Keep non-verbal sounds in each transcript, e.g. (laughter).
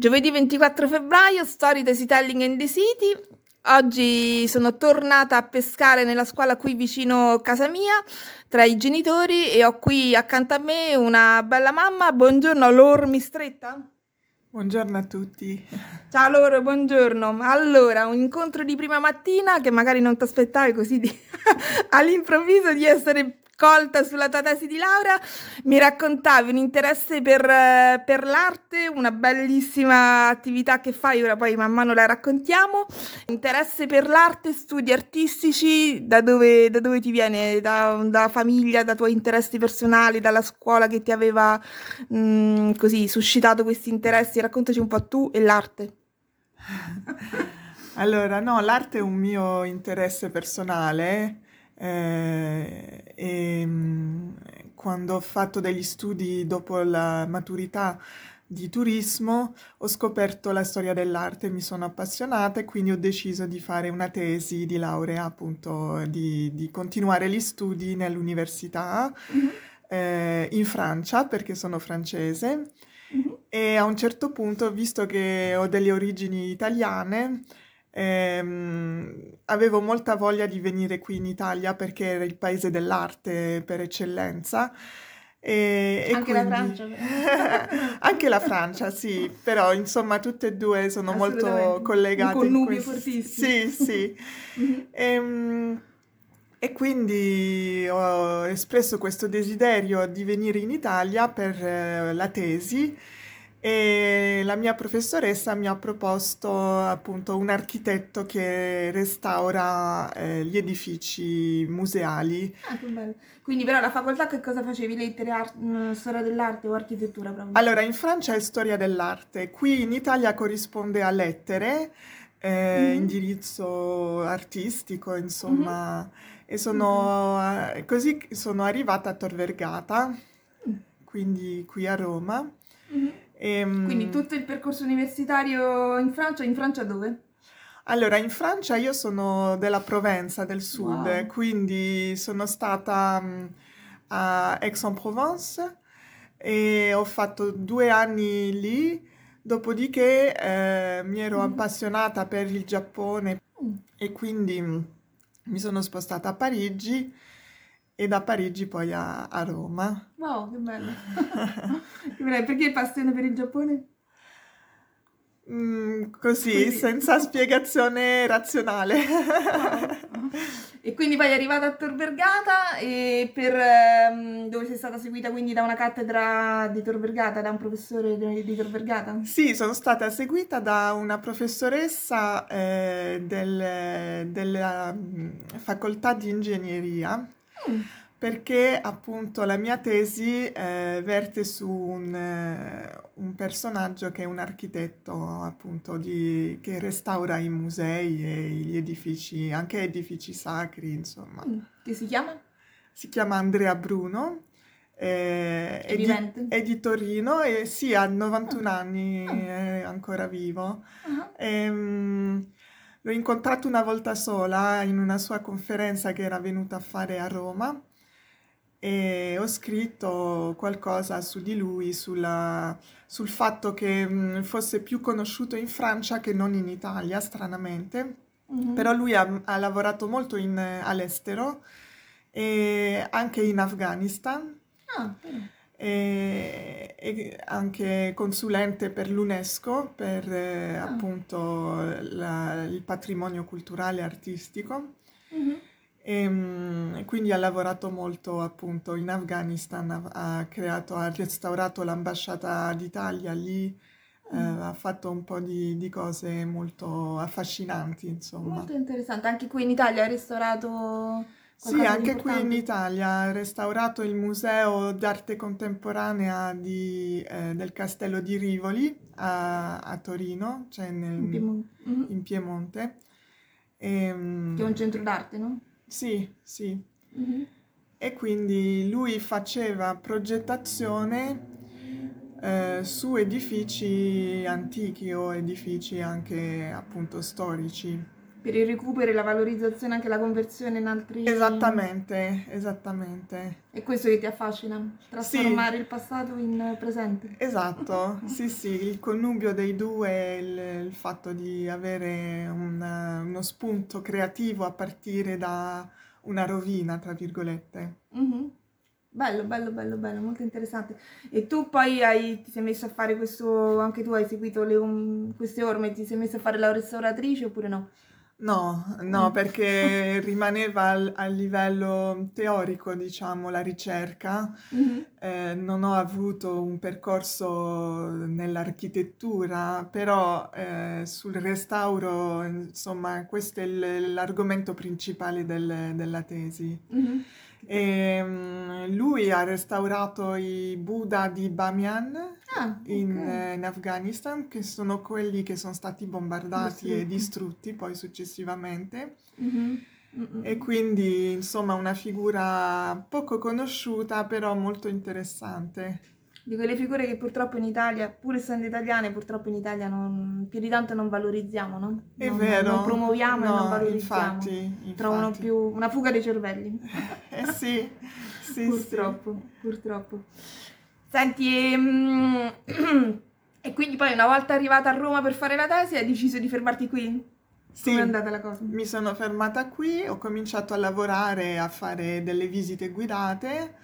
Giovedì 24 febbraio, Story Telling in the City. Oggi sono tornata a pescare nella scuola qui vicino a casa mia, tra i genitori, e ho qui accanto a me una bella mamma. Buongiorno, Lor mi stretta? Buongiorno a tutti. Ciao Loro, buongiorno. Allora, un incontro di prima mattina che magari non ti aspettavi così di... (laughs) all'improvviso di essere colta sulla tua tesi di laurea, mi raccontavi un interesse per, per, l'arte, una bellissima attività che fai, ora poi man mano la raccontiamo, interesse per l'arte, studi artistici, da dove, da dove ti viene? Da, da, famiglia, da tuoi interessi personali, dalla scuola che ti aveva mh, mm, così suscitato questi interessi? Raccontaci un po' tu e l'arte. (laughs) Allora, no, l'arte è un mio interesse personale eh, e mm, quando ho fatto degli studi dopo la maturità di turismo ho scoperto la storia dell'arte, mi sono appassionata e quindi ho deciso di fare una tesi di laurea, appunto di, di continuare gli studi nell'università mm-hmm. eh, in Francia perché sono francese mm-hmm. e a un certo punto, visto che ho delle origini italiane, Ehm, avevo molta voglia di venire qui in Italia perché era il paese dell'arte per eccellenza. E, e anche quindi... la Francia. (laughs) anche la Francia, sì, però insomma tutte e due sono molto collegate. Un connubio fortissimo. Sì, sì. (laughs) mm-hmm. e, ehm, e, quindi ho espresso questo desiderio di venire in Italia per eh, la tesi e la mia professoressa mi ha proposto appunto un architetto che restaura eh, gli edifici museali. Ah, che bello. Quindi però la facoltà che cosa facevi? Lettere, art- mm, storia dell'arte o architettura? Proprio? Allora, in Francia è storia dell'arte, qui in Italia corrisponde a lettere, eh, mm-hmm. indirizzo artistico, insomma, mm-hmm. e sono mm-hmm. così sono arrivata a Tor Vergata, mm. quindi qui a Roma. Mm-hmm. Ehm... Quindi tutto il percorso universitario in Francia, in Francia dove? Allora, in Francia io sono della Provenza del sud, wow. quindi sono stata um, a Aix-en-Provence e ho fatto due anni lì, dopodiché eh, mi ero mm. appassionata per il Giappone mm. e quindi mm, mi sono spostata a Parigi e da Parigi poi a, a Roma. Wow, che bello! (laughs) Perché passione per il Giappone? Mm, così, quindi... senza (laughs) spiegazione razionale. e quindi poi è arrivata a Tor Vergata e per, um, dove sei stata seguita quindi da una cattedra di Tor Vergata, da un professore di, di Tor Vergata? Sì, sono stata seguita da una professoressa eh, del, della mm, facoltà di ingegneria perché appunto la mia tesi eh, verte su un, eh, un, personaggio che è un architetto appunto di, che restaura i musei e gli edifici, anche edifici sacri insomma. Mm, che si chiama? Si chiama Andrea Bruno. Eh, è, di, è, di, Torino e sì, ha 91 oh. anni, è ancora vivo. Uh-huh. E, ehm, L'ho incontrato una volta sola in una sua conferenza che era venuta a fare a Roma e ho scritto qualcosa su di lui, sulla, sul fatto che mh, fosse più conosciuto in Francia che non in Italia, stranamente. Mm-hmm. Però lui ha, ha lavorato molto in, all'estero e anche in Afghanistan. Ah, e, e, anche consulente per l'UNESCO per eh, ah. appunto la, il patrimonio culturale e artistico mm-hmm. Ehm, e, quindi ha lavorato molto appunto in Afghanistan, ha, ha creato, ha restaurato l'ambasciata d'Italia lì, mm. eh, ha fatto un po' di, di, cose molto affascinanti insomma. Molto interessante, anche qui in Italia ha restaurato sì, anche qui in Italia ha restaurato il Museo d'arte contemporanea di, eh, del Castello di Rivoli a, a Torino, cioè nel, in Piemonte. Mm-hmm. In Piemonte. E, ehm, che è un centro d'arte, no? Sì, sì. Mm-hmm. E quindi lui faceva progettazione eh, su edifici antichi o edifici anche appunto storici Per il recupero e la valorizzazione, anche la conversione in altri... Esattamente, esattamente. È questo che ti affascina? Trasformare sì. il passato in presente? Esatto, (laughs) sì sì, il connubio dei due, il, il fatto di avere una, uno spunto creativo a partire da una rovina, tra virgolette. Mm-hmm. Bello, bello, bello, bello, molto interessante. E tu poi hai, ti sei messo a fare questo, anche tu hai seguito le, um, queste orme, ti sei messo a fare la restauratrice oppure no? No, no, mm. perché (laughs) rimaneva al, al livello teorico, diciamo, la ricerca. Mm-hmm. Eh, non ho avuto un percorso nell'architettura, però eh, sul restauro, insomma, questo è l'argomento principale del, della tesi. Mm-hmm. E, um, lui ha restaurato i Buddha di Bamiyan ah, in, okay. in, Afghanistan, che sono quelli che sono stati bombardati distrutti. e distrutti poi successivamente. Mm-hmm. E quindi, insomma, una figura poco conosciuta, però molto interessante di quelle figure che purtroppo in Italia, pur essendo italiane, purtroppo in Italia non, più di tanto non valorizziamo, no? È non, vero. Non promuoviamo no, e non valorizziamo. Infatti, infatti. Trovano più una fuga dei cervelli. (laughs) Eh sì, sì purtroppo, sì. purtroppo. Senti, ehm, (clears throat) e quindi poi una volta arrivata a Roma per fare la tesi hai deciso di fermarti qui? Sì, Come è andata la cosa? Mi sono fermata qui, ho cominciato a lavorare, a fare delle visite guidate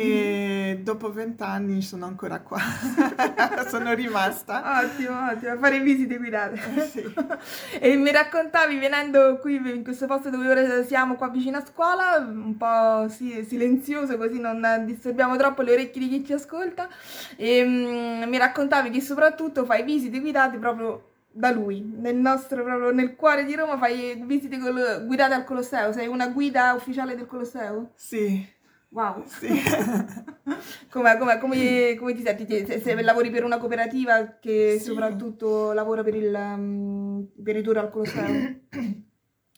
e dopo vent'anni sono ancora qua, (laughs) sono rimasta. Ottimo, ottimo, a fare visite guidate. Eh, sì. (laughs) e mi raccontavi venendo qui in questo posto dove ora siamo qua vicino a scuola, un po' sì, silenzioso così non disturbiamo troppo le orecchie di chi ci ascolta, e um, mi raccontavi che soprattutto fai visite guidate proprio da lui, nel nostro proprio nel cuore di Roma fai visite col, guidate al Colosseo, sei una guida ufficiale del Colosseo? Sì. Wow. Sì. (laughs) come, come, come, come, ti senti? Se, se, lavori per una cooperativa che sì. soprattutto lavora per il, um, per il tour al Colosseo? (clears throat)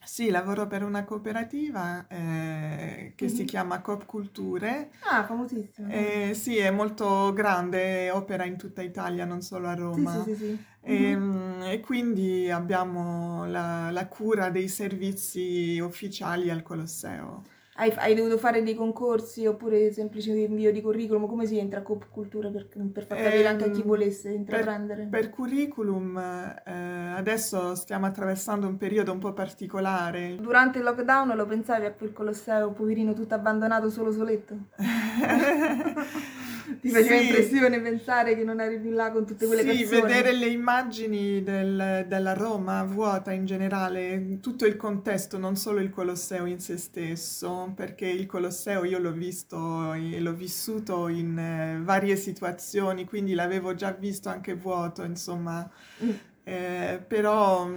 Sì, lavoro per una cooperativa eh, che mm-hmm. si mhm. chiama Coop Culture. Ah, famosissima. Eh, sì, è molto grande, opera in tutta Italia, non solo a Roma. Sì, sì, sì, e, mm-hmm. e, quindi abbiamo la, la cura dei servizi ufficiali al Colosseo. Hai, hai, dovuto fare dei concorsi oppure semplice invio di curriculum? Come si entra a Coop Cultura per, per far capire eh, anche a chi volesse intraprendere? Per, per curriculum eh, adesso stiamo attraversando un periodo un po' particolare. Durante il lockdown lo pensavi a quel Colosseo, poverino tutto abbandonato, solo soletto? (laughs) (laughs) Ti faceva sì. impressione pensare che non più là con tutte quelle sì, persone? Sì, vedere le immagini del, della Roma vuota in generale, tutto il contesto, non solo il Colosseo in se stesso, perché il Colosseo io l'ho visto e l'ho vissuto in eh, varie situazioni, quindi l'avevo già visto anche vuoto, insomma. Mm. Eh, però...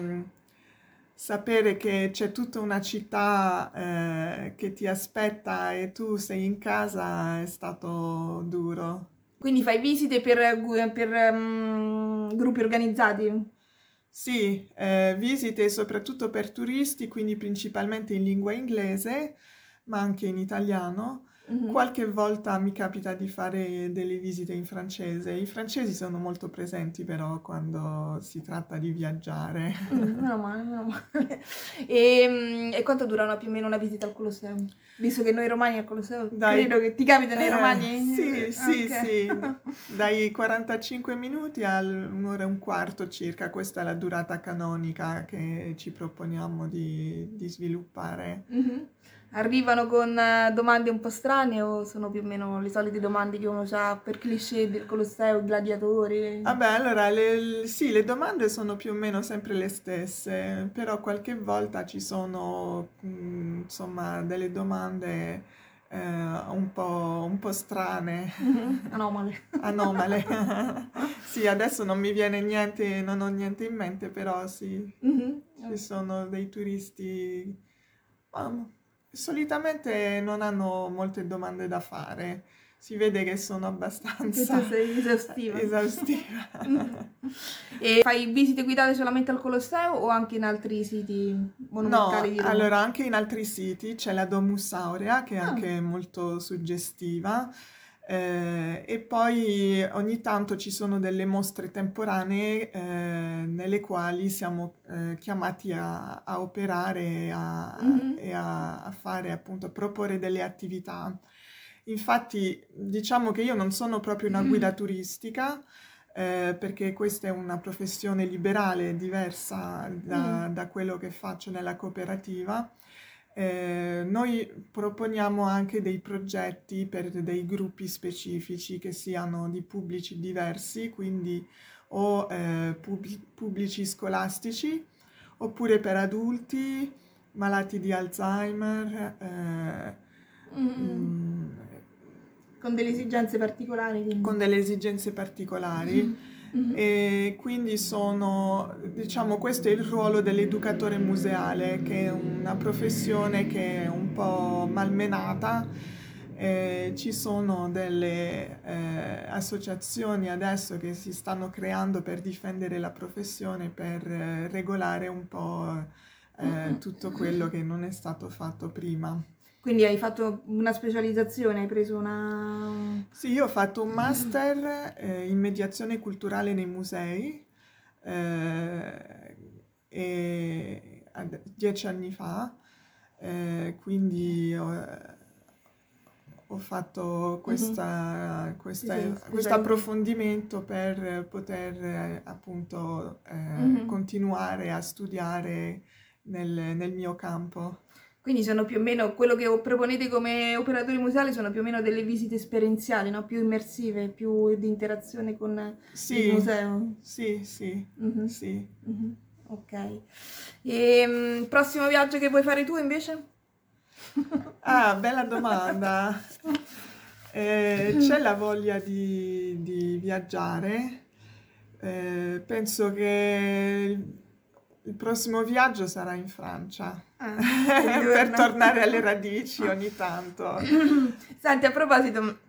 Sapere che c'è tutta una città eh, che ti aspetta e tu sei in casa è stato duro. Quindi fai visite per, per um, gruppi organizzati? Sì, eh, visite soprattutto per turisti, quindi principalmente in lingua inglese, ma anche in italiano. Mm-hmm. Qualche volta mi capita di fare delle visite in francese. I francesi sono molto presenti però quando si tratta di viaggiare. Mm, meno male, meno male. E, mm, e, quanto durano più o meno una visita al Colosseo? Visto che noi romani al Colosseo, Dai, credo che ti capita nei eh, romani? Sì, sì, okay. sì. Dai 45 minuti all'un'ora e un quarto circa. Questa è la durata canonica che ci proponiamo di, di sviluppare. Mm-hmm. Arrivano con eh, domande un po' strane o sono più o meno le solite domande che uno ha per cliché del Colosseo, gladiatori? Vabbè, allora, le, sì, le domande sono più o meno sempre le stesse, però qualche volta ci sono, mm, insomma, delle domande eh, un, po', un po' strane. (laughs) Anomale. Anomale. (laughs) sì, adesso non mi viene niente, non ho niente in mente, però sì, mm-hmm. ci sono dei turisti... Um, solitamente non hanno molte domande da fare. Si vede che sono abbastanza sei esaustiva. esaustiva. (laughs) e fai visite guidate solamente al Colosseo o anche in altri siti monumentali no, allora anche in altri siti c'è la Domus Aurea che è ah. anche molto suggestiva. Eh, e poi ogni tanto ci sono delle mostre temporanee eh, nelle quali siamo eh, chiamati a, a operare a, mm-hmm. e a, a, fare appunto, a proporre delle attività. Infatti diciamo che io non sono proprio una guida mm-hmm. turistica, eh, perché questa è una professione liberale diversa da, mm. da quello che faccio nella cooperativa eh, noi proponiamo anche dei progetti per dei gruppi specifici che siano di pubblici diversi, quindi o eh, pub- pubblici scolastici, oppure per adulti malati di Alzheimer. Eh, mm, con delle esigenze particolari. Quindi. Con delle esigenze particolari. Mm-hmm. Mm-hmm. E quindi sono, diciamo, questo è il ruolo dell'educatore museale, che è una professione che è un po' malmenata. Eh, ci sono delle eh, associazioni adesso che si stanno creando per difendere la professione, per eh, regolare un po' eh, mm-hmm. tutto quello che non è stato fatto prima. Quindi hai fatto una specializzazione, hai preso una... Sì, io ho fatto un master eh, in mediazione culturale nei musei eh, e, dieci anni fa, eh, quindi ho, ho fatto questa, mm-hmm. questa, sì, questo approfondimento per poter appunto mm-hmm. continuare a studiare nel, nel mio campo. Quindi sono più o meno quello che proponete come operatori museali sono più o meno delle visite esperienziali, no? più immersive, più di interazione con sì, il museo. Sì, sì, mm-hmm. sì. Mm-hmm. Ok. E um, prossimo viaggio che vuoi fare tu invece? (laughs) ah, bella domanda. (laughs) Eh, c'è la voglia di, di viaggiare. Eh, penso che il prossimo viaggio sarà in Francia. Ah, (laughs) per tornare alle radici ogni tanto. (clears throat) Senti, a proposito,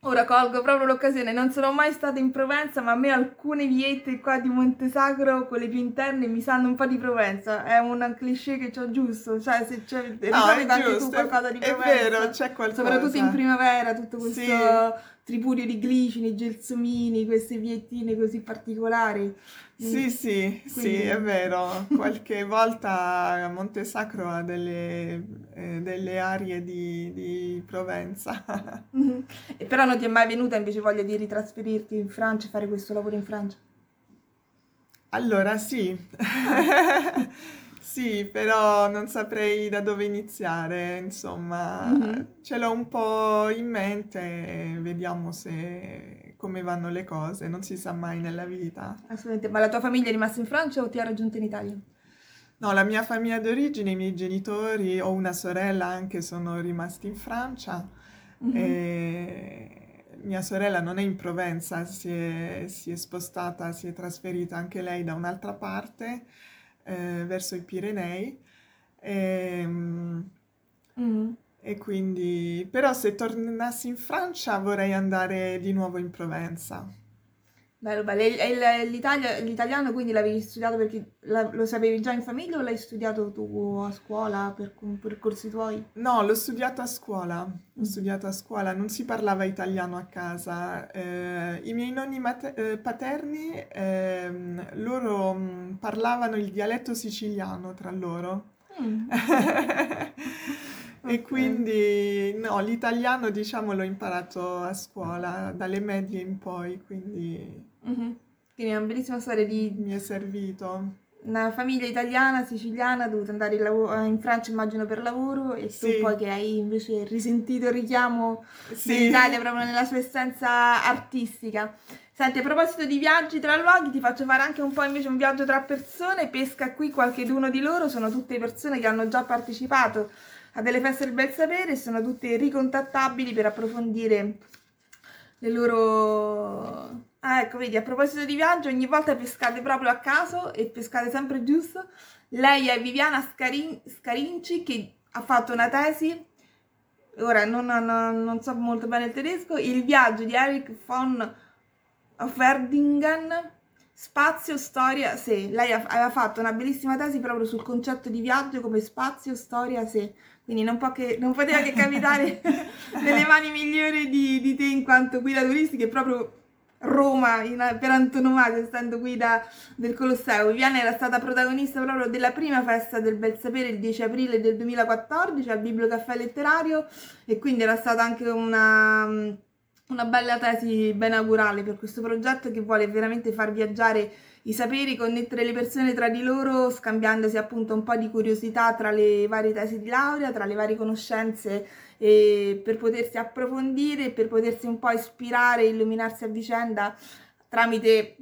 ora colgo proprio l'occasione, non sono mai stata in Provenza, ma a me alcune viette qua di Montesacro, quelle più interne, mi sanno un po' di Provenza. È un cliché che ho giusto, cioè se c'è no, anche tu qualcosa di Provenza. È vero, c'è qualcosa. Soprattutto in primavera, tutto questo sì. Tripudio di glicini, gelsomini, queste viettine così particolari. Sì, sì, Quindi... sì, è vero. (laughs) Qualche volta Monte Sacro ha delle, eh, delle arie di, di Provenza. (laughs) Mm-hmm. E però non ti è mai venuta invece voglia di ritrasferirti in Francia e fare questo lavoro in Francia? Allora sì, (laughs) sì, però non saprei da dove iniziare, insomma, mm-hmm. ce l'ho un po' in mente, vediamo se come vanno le cose, non si sa mai nella vita. Assolutamente, ma la tua famiglia è rimasta in Francia o ti ha raggiunto in Italia? No, la mia famiglia d'origine, i miei genitori, ho una sorella anche, sono rimasti in Francia. Mm-hmm. E mia sorella non è in Provenza, si è, si è, spostata, si è trasferita anche lei da un'altra parte, eh, verso i Pirenei. E, mm-hmm. E quindi, però se tornassi in Francia vorrei andare di nuovo in Provenza. Bello, bello. E l'Italia, l'italiano quindi l'avevi studiato perché lo sapevi già in famiglia o l'hai studiato tu a scuola per percorsi tuoi? No, l'ho studiato a scuola, l'ho mm. studiato a scuola, non si parlava italiano a casa. Eh, I miei nonni mate- eh, paterni, eh, loro mm, parlavano il dialetto siciliano tra loro. Mm. (laughs) (laughs) E quindi no, l'italiano diciamo l'ho imparato a scuola, dalle medie in poi, quindi mm-hmm. Quindi è una bellissima storia di... mi è servito. Una famiglia italiana, siciliana, ha dovuto andare in, lav- eh, in Francia immagino per lavoro e sì. tu poi che hai invece risentito il richiamo sì. dell'Italia proprio nella sua essenza artistica. Senti, a proposito di viaggi tra luoghi, ti faccio fare anche un po' invece un viaggio tra persone. Pesca qui qualcheduno di loro, sono tutte persone che hanno già partecipato a delle feste del bel sapere sono tutte ricontattabili per approfondire le loro... Ah, ecco, vedi, a proposito di viaggio, ogni volta pescate proprio a caso e pescate sempre giusto. Lei è Viviana Scarin- Scarinci che ha fatto una tesi, ora non, non, non, so molto bene il tedesco, il viaggio di Eric von Offerdingen Spazio, storia, se. Lei aveva fatto una bellissima tesi proprio sul concetto di viaggio come spazio, storia, se. Quindi non, che, non poteva che capitare (laughs) nelle mani migliori di, di, te in quanto guida turistica e proprio Roma in, per antonomasia, essendo guida del Colosseo. Viviana era stata protagonista proprio della prima festa del Bel Sapere il 10 aprile del 2014 al Bibliocaffè Letterario e quindi era stata anche una una bella tesi ben augurale per questo progetto che vuole veramente far viaggiare i saperi, connettere le persone tra di loro, scambiandosi appunto un po' di curiosità tra le varie tesi di laurea, tra le varie conoscenze, per potersi approfondire, per potersi un po' ispirare, illuminarsi a vicenda tramite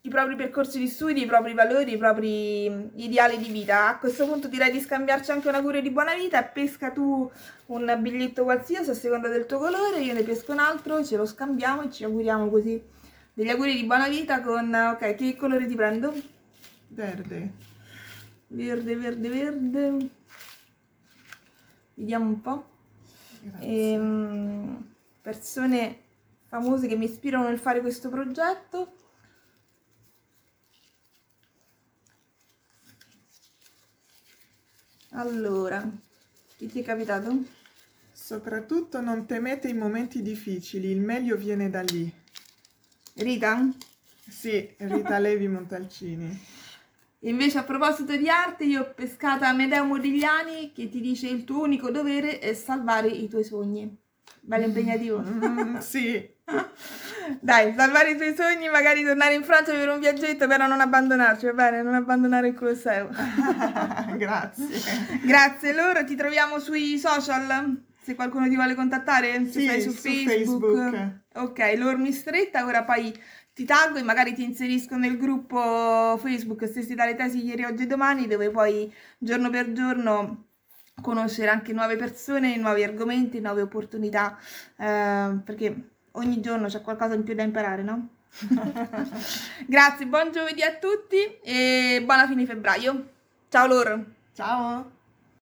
i propri percorsi di studi, i propri valori, i propri ideali di vita. A questo punto direi di scambiarci anche una cura di buona vita. Pesca tu un biglietto qualsiasi a seconda del tuo colore, io ne pesco un altro, ce lo scambiamo e ci auguriamo così degli auguri di buona vita con... Ok, che colore ti prendo? Verde. Verde, verde, verde. Vediamo un po'. Ehm, persone famose che mi ispirano nel fare questo progetto. Allora, che ti è capitato? Soprattutto non temete i momenti difficili, il meglio viene da lì. Rita? Sì, Rita Levi Montalcini. Invece a proposito di arte, io ho pescata Amedeo Modigliani che ti dice il tuo unico dovere è salvare i tuoi sogni. Bello impegnativo. Mm, sì. (laughs) Dai, salvare i tuoi sogni, magari tornare in Francia per un viaggetto, però non abbandonarci, va bene? Non abbandonare il Colosseo. (laughs) Grazie. Grazie loro, ti troviamo sui social? Se qualcuno ti vuole contattare, se sì, sei su, su Facebook. Facebook. Ok, loro mi stretta, ora poi ti taggo e magari ti inserisco nel gruppo Facebook Stessi dalle tesi ieri, oggi e domani, dove poi giorno per giorno conoscere anche nuove persone, nuovi argomenti, nuove opportunità, eh, perché ogni giorno c'è qualcosa in più da imparare, no? (laughs) Grazie, buon giovedì a tutti e buona fine febbraio. Ciao loro. Ciao.